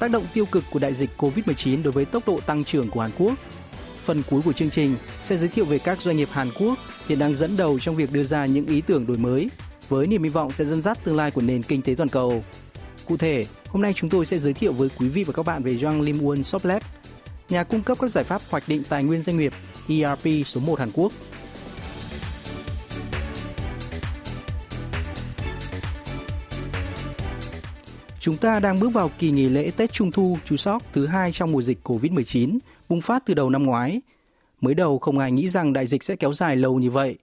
tác động tiêu cực của đại dịch COVID-19 đối với tốc độ tăng trưởng của Hàn Quốc. Phần cuối của chương trình sẽ giới thiệu về các doanh nghiệp Hàn Quốc hiện đang dẫn đầu trong việc đưa ra những ý tưởng đổi mới với niềm hy vọng sẽ dẫn dắt tương lai của nền kinh tế toàn cầu. Cụ thể, hôm nay chúng tôi sẽ giới thiệu với quý vị và các bạn về Jang Lim Won Soplab, nhà cung cấp các giải pháp hoạch định tài nguyên doanh nghiệp ERP số 1 Hàn Quốc Chúng ta đang bước vào kỳ nghỉ lễ Tết Trung Thu Chú Sóc thứ hai trong mùa dịch COVID-19 bùng phát từ đầu năm ngoái. Mới đầu không ai nghĩ rằng đại dịch sẽ kéo dài lâu như vậy.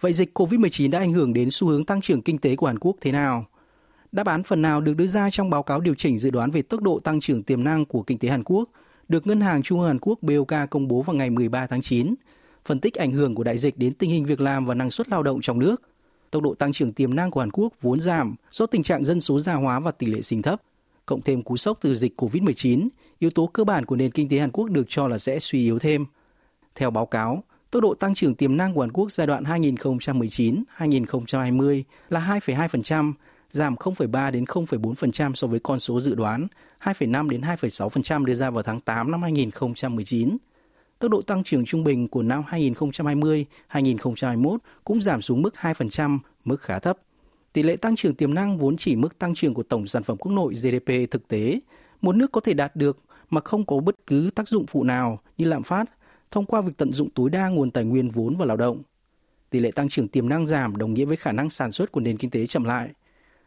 Vậy dịch COVID-19 đã ảnh hưởng đến xu hướng tăng trưởng kinh tế của Hàn Quốc thế nào? Đáp án phần nào được đưa ra trong báo cáo điều chỉnh dự đoán về tốc độ tăng trưởng tiềm năng của kinh tế Hàn Quốc, được Ngân hàng Trung ương Hàn Quốc BOK công bố vào ngày 13 tháng 9, phân tích ảnh hưởng của đại dịch đến tình hình việc làm và năng suất lao động trong nước – tốc độ tăng trưởng tiềm năng của Hàn Quốc vốn giảm do tình trạng dân số già hóa và tỷ lệ sinh thấp. Cộng thêm cú sốc từ dịch COVID-19, yếu tố cơ bản của nền kinh tế Hàn Quốc được cho là sẽ suy yếu thêm. Theo báo cáo, tốc độ tăng trưởng tiềm năng của Hàn Quốc giai đoạn 2019-2020 là 2,2%, giảm 0,3 đến 0,4% so với con số dự đoán 2,5 đến 2,6% đưa ra vào tháng 8 năm 2019 tốc độ tăng trưởng trung bình của năm 2020-2021 cũng giảm xuống mức 2%, mức khá thấp. Tỷ lệ tăng trưởng tiềm năng vốn chỉ mức tăng trưởng của tổng sản phẩm quốc nội GDP thực tế, một nước có thể đạt được mà không có bất cứ tác dụng phụ nào như lạm phát thông qua việc tận dụng tối đa nguồn tài nguyên vốn và lao động. Tỷ lệ tăng trưởng tiềm năng giảm đồng nghĩa với khả năng sản xuất của nền kinh tế chậm lại.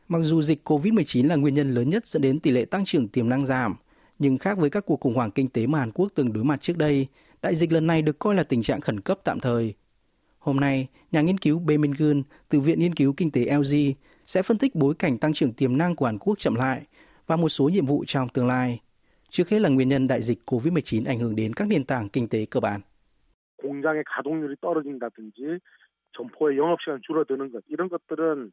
Mặc dù dịch COVID-19 là nguyên nhân lớn nhất dẫn đến tỷ lệ tăng trưởng tiềm năng giảm, nhưng khác với các cuộc khủng hoảng kinh tế mà Hàn Quốc từng đối mặt trước đây, đại dịch lần này được coi là tình trạng khẩn cấp tạm thời. Hôm nay, nhà nghiên cứu Bae Min Gun từ Viện Nghiên cứu Kinh tế LG sẽ phân tích bối cảnh tăng trưởng tiềm năng của Hàn Quốc chậm lại và một số nhiệm vụ trong tương lai. Trước hết là nguyên nhân đại dịch COVID-19 ảnh hưởng đến các nền tảng kinh tế cơ bản. 공장의 가동률이 떨어진다든지 점포의 영업시간 줄어드는 것 이런 것들은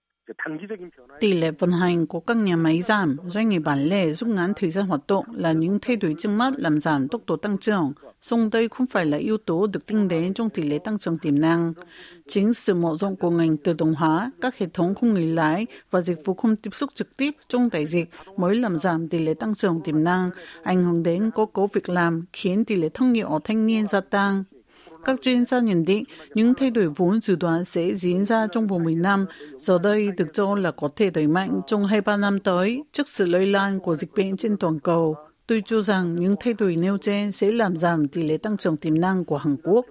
Tỷ lệ vận hành của các nhà máy giảm, doanh nghiệp bán lẻ rút ngắn thời gian hoạt động là những thay đổi trước mắt làm giảm tốc độ tăng trưởng. Song đây không phải là yếu tố được tính đến trong tỷ lệ tăng trưởng tiềm năng. Chính sự mở rộng của ngành tự động hóa, các hệ thống không người lái và dịch vụ không tiếp xúc trực tiếp trong đại dịch mới làm giảm tỷ lệ tăng trưởng tiềm năng, ảnh hưởng đến cố cố việc làm, khiến tỷ lệ thất nghiệp ở thanh niên gia tăng. Các chuyên gia nhận định những thay đổi vốn dự đoán sẽ diễn ra trong vòng 10 năm, giờ đây được cho là có thể đẩy mạnh trong 2-3 năm tới trước sự lây lan của dịch bệnh trên toàn cầu. Tôi cho rằng những thay đổi nêu trên sẽ làm giảm tỷ lệ tăng trưởng tiềm năng của Hàn Quốc.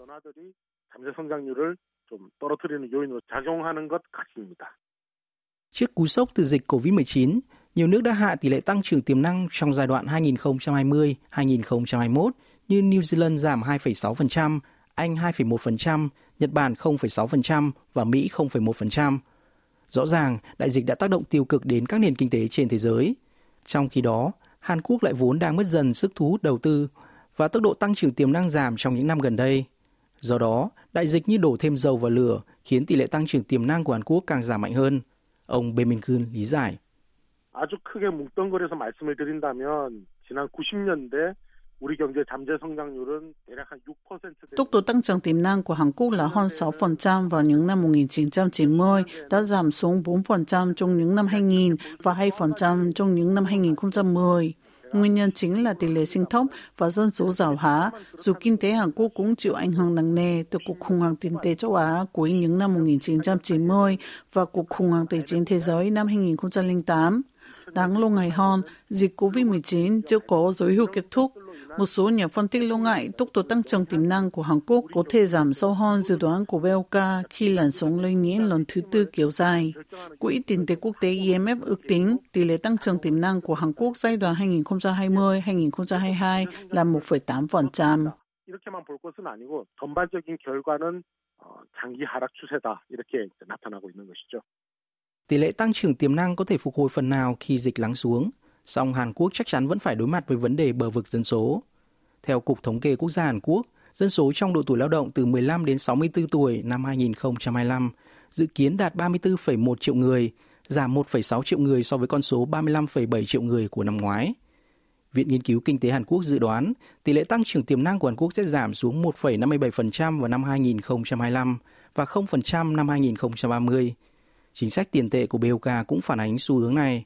Trước cú sốc từ dịch COVID-19, nhiều nước đã hạ tỷ lệ tăng trưởng tiềm năng trong giai đoạn 2020-2021 như New Zealand giảm 2,6%, Anh 2,1%, Nhật Bản 0,6% và Mỹ 0,1%. Rõ ràng, đại dịch đã tác động tiêu cực đến các nền kinh tế trên thế giới. Trong khi đó, Hàn Quốc lại vốn đang mất dần sức thu hút đầu tư và tốc độ tăng trưởng tiềm năng giảm trong những năm gần đây. Do đó, đại dịch như đổ thêm dầu vào lửa khiến tỷ lệ tăng trưởng tiềm năng của Hàn Quốc càng giảm mạnh hơn. Ông Bae Min Kun lý giải. 아주 크게 뭉뚱그려서 말씀을 드린다면 지난 90년대 Tốc độ tăng trưởng tiềm năng của Hàn Quốc là hơn 6% vào những năm 1990, đã giảm xuống 4% trong những năm 2000 và 2% trong những năm 2010. Nguyên nhân chính là tỷ lệ sinh thấp và dân số giàu hóa, dù kinh tế Hàn Quốc cũng chịu ảnh hưởng nặng nề từ cuộc khủng hoảng tiền tệ châu Á cuối những năm 1990 và cuộc khủng hoảng tài chính thế giới năm 2008. Đáng lo ngại hơn, dịch COVID-19 chưa có dấu hiệu kết thúc. Một số nhà phân tích lo ngại tốc độ tăng trưởng tiềm năng của Hàn Quốc có thể giảm sâu hơn dự đoán của BOK khi làn sóng lây nhiễm lần thứ tư kéo dài. Quỹ tiền tệ quốc tế IMF ước tính tỷ lệ tăng trưởng tiềm năng của Hàn Quốc giai đoạn 2020-2022 là 1,8%. 이렇게만 볼 것은 아니고 전반적인 결과는 장기 하락 추세다 이렇게 나타나고 있는 것이죠. Tỷ lệ tăng trưởng tiềm năng có thể phục hồi phần nào khi dịch lắng xuống, song Hàn Quốc chắc chắn vẫn phải đối mặt với vấn đề bờ vực dân số. Theo Cục Thống kê Quốc gia Hàn Quốc, dân số trong độ tuổi lao động từ 15 đến 64 tuổi năm 2025 dự kiến đạt 34,1 triệu người, giảm 1,6 triệu người so với con số 35,7 triệu người của năm ngoái. Viện Nghiên cứu Kinh tế Hàn Quốc dự đoán tỷ lệ tăng trưởng tiềm năng của Hàn Quốc sẽ giảm xuống 1,57% vào năm 2025 và 0% năm 2030. Chính sách tiền tệ của BOK cũng phản ánh xu hướng này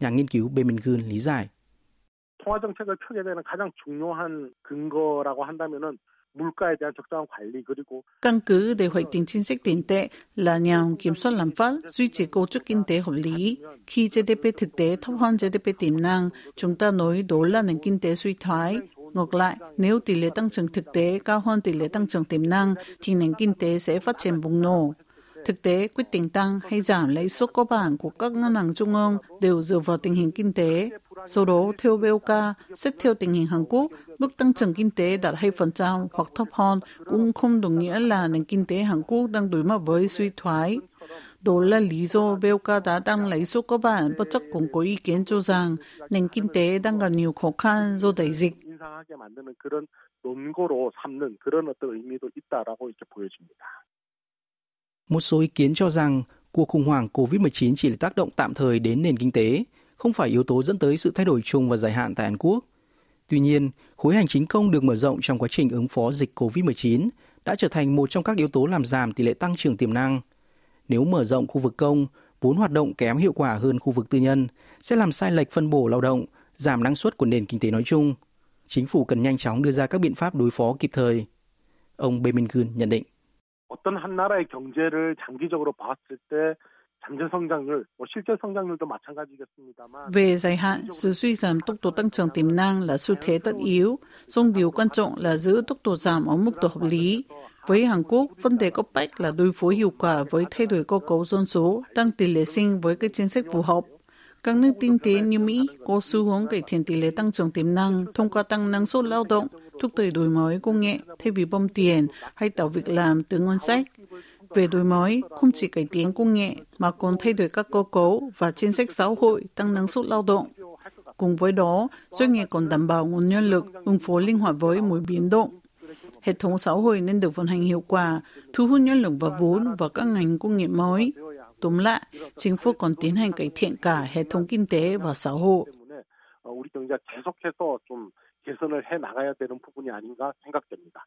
Nhà nghiên cứu Bae Min Gun lý giải. 통화 정책을 펴게 되는 가장 중요한 근거라고 한다면은 물가에 대한 적정한 관리 그리고 Căn cứ để hoạch định chính sách tiền tệ là nhằm kiểm soát lạm phát, duy trì cấu trúc kinh tế hợp lý. Khi GDP thực tế thấp hơn GDP tiềm năng, chúng ta nói đó là nền kinh tế suy thoái. Ngược lại, nếu tỷ lệ tăng trưởng thực tế cao hơn tỷ lệ tăng trưởng tiềm năng, thì nền kinh tế sẽ phát triển bùng nổ. Thực tế, quyết định tăng hay giảm lãi suất cơ bản của các ngân hàng trung ương đều dựa vào tình hình kinh tế. Sau đó, theo BOK, xét theo tình hình Hàn Quốc, mức tăng trưởng kinh tế đạt 2% hoặc thấp hơn cũng không đồng nghĩa là nền kinh tế Hàn Quốc đang đối mặt với suy thoái. Đó là lý do BOK đã tăng lãi suất cơ bản bất chấp cũng có ý kiến cho rằng nền kinh tế đang gặp nhiều khó khăn do đại dịch. 인상하게 만드는 그런 논거로 삼는 그런 어떤 의미도 있다라고 이렇게 보여집니다. Một số ý kiến cho rằng cuộc khủng hoảng COVID-19 chỉ là tác động tạm thời đến nền kinh tế, không phải yếu tố dẫn tới sự thay đổi chung và dài hạn tại Hàn Quốc. Tuy nhiên, khối hành chính công được mở rộng trong quá trình ứng phó dịch COVID-19 đã trở thành một trong các yếu tố làm giảm tỷ lệ tăng trưởng tiềm năng. Nếu mở rộng khu vực công, vốn hoạt động kém hiệu quả hơn khu vực tư nhân, sẽ làm sai lệch phân bổ lao động, giảm năng suất của nền kinh tế nói chung. Chính phủ cần nhanh chóng đưa ra các biện pháp đối phó kịp thời. Ông Bae nhận định. 어떤 한 나라의 경제를 장기적으로 봤을 때 잠재 성장률, 뭐 실제 성장률도 마찬가지겠습니다만 Về dài hạn, sự suy giảm tốc độ tăng trưởng tiềm năng là xu thế tất yếu, song điều quan trọng là giữ tốc độ giảm ở mức độ hợp lý. Với Hàn Quốc, vấn đề cấp bách là đối phó hiệu quả với thay đổi cơ cấu dân số, tăng tỷ lệ sinh với các chính sách phù hợp. Các nước kinh tế như Mỹ có xu hướng cải thiện tỷ lệ tăng trưởng tiềm năng thông qua tăng năng suất lao động, thúc đẩy đổi mới công nghệ thay vì bơm tiền hay tạo việc làm từ ngân sách. Về đổi mới, không chỉ cải tiến công nghệ mà còn thay đổi các cơ cấu và chính sách xã hội tăng năng suất lao động. Cùng với đó, doanh nghiệp còn đảm bảo nguồn nhân lực ứng phó linh hoạt với mỗi biến động. Hệ thống xã hội nên được vận hành hiệu quả, thu hút nhân lực và vốn vào các ngành công nghiệp mới. Tóm lại, chính phủ còn tiến hành cải thiện cả hệ thống kinh tế và xã hội. 때문에 어, 우리 경제가 계속해서 좀 개선을 해 나가야 되는 부분이 아닌가 생각됩니다.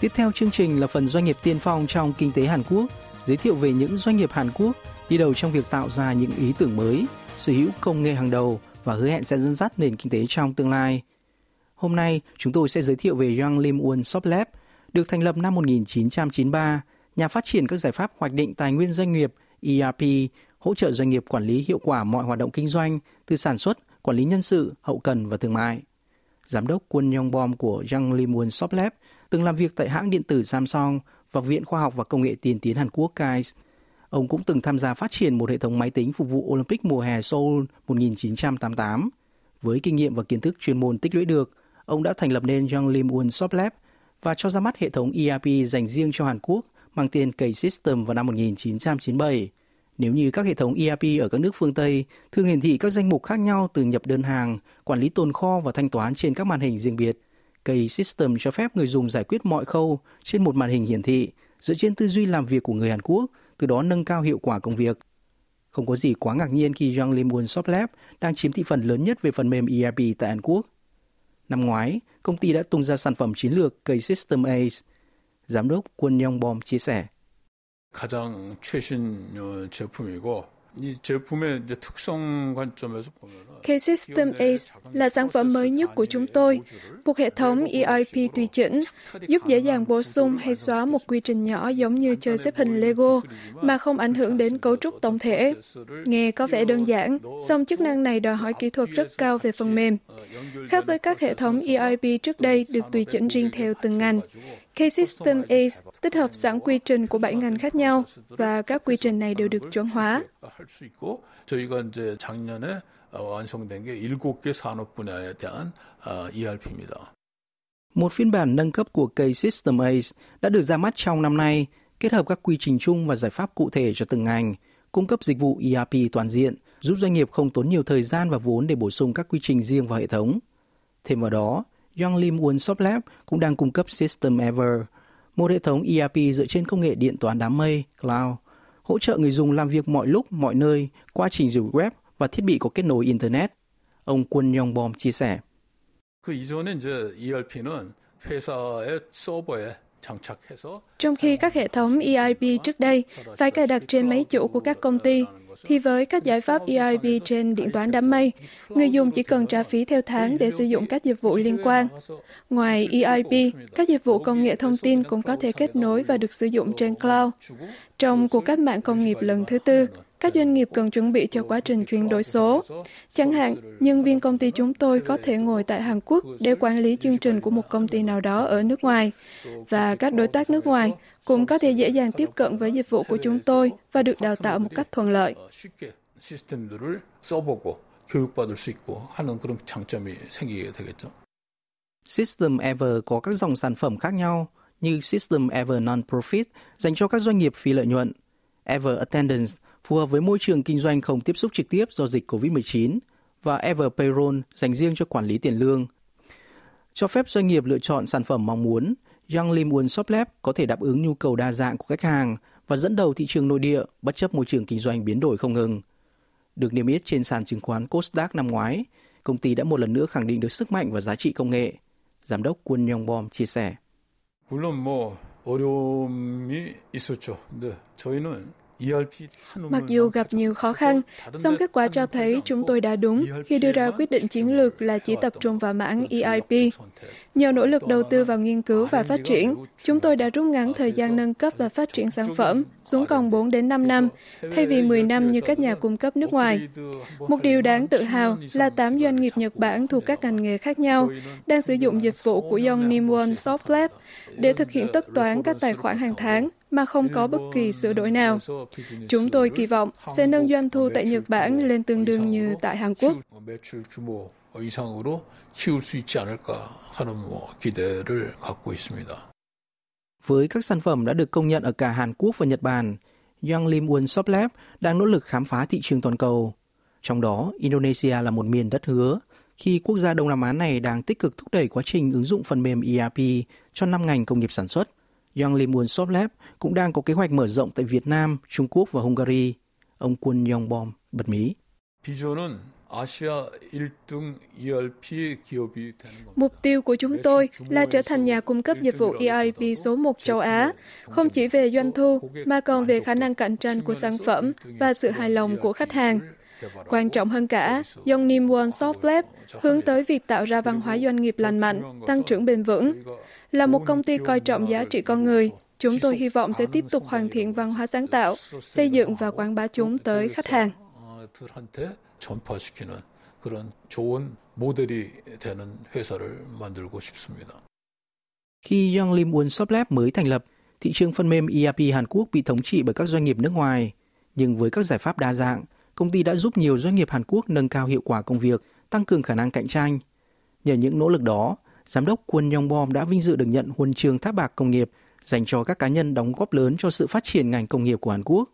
Tiếp theo chương trình là phần doanh nghiệp tiên phong trong kinh tế Hàn Quốc, giới thiệu về những doanh nghiệp Hàn Quốc đi đầu trong việc tạo ra những ý tưởng mới, sở hữu công nghệ hàng đầu và hứa hẹn sẽ dẫn dắt nền kinh tế trong tương lai. Hôm nay, chúng tôi sẽ giới thiệu về Young Lim Won Soplab, được thành lập năm 1993, nhà phát triển các giải pháp hoạch định tài nguyên doanh nghiệp ERP, hỗ trợ doanh nghiệp quản lý hiệu quả mọi hoạt động kinh doanh từ sản xuất, quản lý nhân sự, hậu cần và thương mại. Giám đốc Quân Yongbom của Young Limun Shop Lab từng làm việc tại hãng điện tử Samsung và Viện Khoa học và Công nghệ tiên tiến Hàn Quốc KAIS. Ông cũng từng tham gia phát triển một hệ thống máy tính phục vụ Olympic mùa hè Seoul 1988. Với kinh nghiệm và kiến thức chuyên môn tích lũy được, ông đã thành lập nên Young Limun Shop Lab và cho ra mắt hệ thống ERP dành riêng cho Hàn Quốc mang tên K-System vào năm 1997. Nếu như các hệ thống ERP ở các nước phương Tây thường hiển thị các danh mục khác nhau từ nhập đơn hàng, quản lý tồn kho và thanh toán trên các màn hình riêng biệt, K-System cho phép người dùng giải quyết mọi khâu trên một màn hình hiển thị dựa trên tư duy làm việc của người Hàn Quốc, từ đó nâng cao hiệu quả công việc. Không có gì quá ngạc nhiên khi Young Lim Won Soplab đang chiếm thị phần lớn nhất về phần mềm ERP tại Hàn Quốc. Năm ngoái, công ty đã tung ra sản phẩm chiến lược K-System Ace. Giám đốc Quân Yongbom chia sẻ. 가장 최신 어, 제품이고 이 제품의 이제 특성 관점에서 보면은 K-System Ace là sản phẩm mới nhất của chúng tôi, một hệ thống ERP tùy chỉnh, giúp dễ dàng bổ sung hay xóa một quy trình nhỏ giống như chơi xếp hình Lego mà không ảnh hưởng đến cấu trúc tổng thể. Nghe có vẻ đơn giản, song chức năng này đòi hỏi kỹ thuật rất cao về phần mềm. Khác với các hệ thống ERP trước đây được tùy chỉnh riêng theo từng ngành, K-System ACE tích hợp sẵn quy trình của 7 ngành khác nhau và các quy trình này đều được chuẩn hóa. Một phiên bản nâng cấp của K-System ACE đã được ra mắt trong năm nay, kết hợp các quy trình chung và giải pháp cụ thể cho từng ngành, cung cấp dịch vụ ERP toàn diện, giúp doanh nghiệp không tốn nhiều thời gian và vốn để bổ sung các quy trình riêng vào hệ thống. Thêm vào đó, Yonglim One Lab cũng đang cung cấp System Ever, một hệ thống ERP dựa trên công nghệ điện toán đám mây, cloud, hỗ trợ người dùng làm việc mọi lúc, mọi nơi qua trình duyệt web và thiết bị có kết nối Internet. Ông Quân Yongbom chia sẻ. 그 이전에 이제 ERP는 회사의 서버에 trong khi các hệ thống ERP trước đây phải cài đặt trên máy chủ của các công ty, thì với các giải pháp ERP trên điện toán đám mây, người dùng chỉ cần trả phí theo tháng để sử dụng các dịch vụ liên quan. Ngoài ERP, các dịch vụ công nghệ thông tin cũng có thể kết nối và được sử dụng trên cloud. Trong cuộc cách mạng công nghiệp lần thứ tư, các doanh nghiệp cần chuẩn bị cho quá trình chuyển đổi số. Chẳng hạn, nhân viên công ty chúng tôi có thể ngồi tại Hàn Quốc để quản lý chương trình của một công ty nào đó ở nước ngoài. Và các đối tác nước ngoài cũng có thể dễ dàng tiếp cận với dịch vụ của chúng tôi và được đào tạo một cách thuận lợi. System Ever có các dòng sản phẩm khác nhau như System Ever Non-Profit dành cho các doanh nghiệp phi lợi nhuận, Ever Attendance phù hợp với môi trường kinh doanh không tiếp xúc trực tiếp do dịch COVID-19 và Ever Payroll dành riêng cho quản lý tiền lương. Cho phép doanh nghiệp lựa chọn sản phẩm mong muốn, Young Lim One Shop Lab có thể đáp ứng nhu cầu đa dạng của khách hàng và dẫn đầu thị trường nội địa bất chấp môi trường kinh doanh biến đổi không ngừng. Được niêm yết trên sàn chứng khoán Kosdaq năm ngoái, công ty đã một lần nữa khẳng định được sức mạnh và giá trị công nghệ. Giám đốc Quân Yongbom chia sẻ. 물론 뭐 어려움이 있었죠. 근데 저희는 Mặc dù gặp nhiều khó khăn, song kết quả cho thấy chúng tôi đã đúng khi đưa ra quyết định chiến lược là chỉ tập trung vào mảng ERP. Nhờ nỗ lực đầu tư vào nghiên cứu và phát triển, chúng tôi đã rút ngắn thời gian nâng cấp và phát triển sản phẩm xuống còn 4 đến 5 năm, thay vì 10 năm như các nhà cung cấp nước ngoài. Một điều đáng tự hào là 8 doanh nghiệp Nhật Bản thuộc các ngành nghề khác nhau đang sử dụng dịch vụ của Yong Nimwon Soft để thực hiện tất toán các tài khoản hàng tháng mà không có bất kỳ sửa đổi nào. Chúng tôi kỳ vọng sẽ nâng doanh thu tại Nhật Bản lên tương đương như tại Hàn Quốc. Với các sản phẩm đã được công nhận ở cả Hàn Quốc và Nhật Bản, Yang Lim Won Shop Lab đang nỗ lực khám phá thị trường toàn cầu. Trong đó, Indonesia là một miền đất hứa, khi quốc gia Đông Nam Á này đang tích cực thúc đẩy quá trình ứng dụng phần mềm ERP cho năm ngành công nghiệp sản xuất. Young Limun Shop Lab cũng đang có kế hoạch mở rộng tại Việt Nam, Trung Quốc và Hungary. Ông Quân Yongbom bật mí. Mục tiêu của chúng tôi là trở thành nhà cung cấp dịch vụ ERP số 1 châu Á, không chỉ về doanh thu mà còn về khả năng cạnh tranh của sản phẩm và sự hài lòng của khách hàng. Quan trọng hơn cả, Yongnim One Soft Lab hướng tới việc tạo ra văn hóa doanh nghiệp lành mạnh, tăng trưởng bền vững. Là một công ty coi trọng giá trị con người, chúng tôi hy vọng sẽ tiếp tục hoàn thiện văn hóa sáng tạo, xây dựng và quảng bá chúng tới khách hàng. Khi Younglim One Shop Lab mới thành lập, thị trường phần mềm ERP Hàn Quốc bị thống trị bởi các doanh nghiệp nước ngoài. Nhưng với các giải pháp đa dạng, công ty đã giúp nhiều doanh nghiệp Hàn Quốc nâng cao hiệu quả công việc, tăng cường khả năng cạnh tranh. Nhờ những nỗ lực đó, Giám đốc Quân Yongbom đã vinh dự được nhận huân chương tháp bạc công nghiệp dành cho các cá nhân đóng góp lớn cho sự phát triển ngành công nghiệp của Hàn Quốc.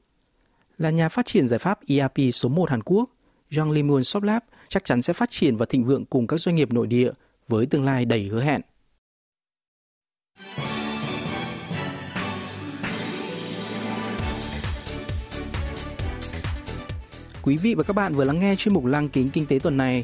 Là nhà phát triển giải pháp ERP số 1 Hàn Quốc, jong Limun Soplab chắc chắn sẽ phát triển và thịnh vượng cùng các doanh nghiệp nội địa với tương lai đầy hứa hẹn. Quý vị và các bạn vừa lắng nghe chuyên mục Lăng kính kinh tế tuần này.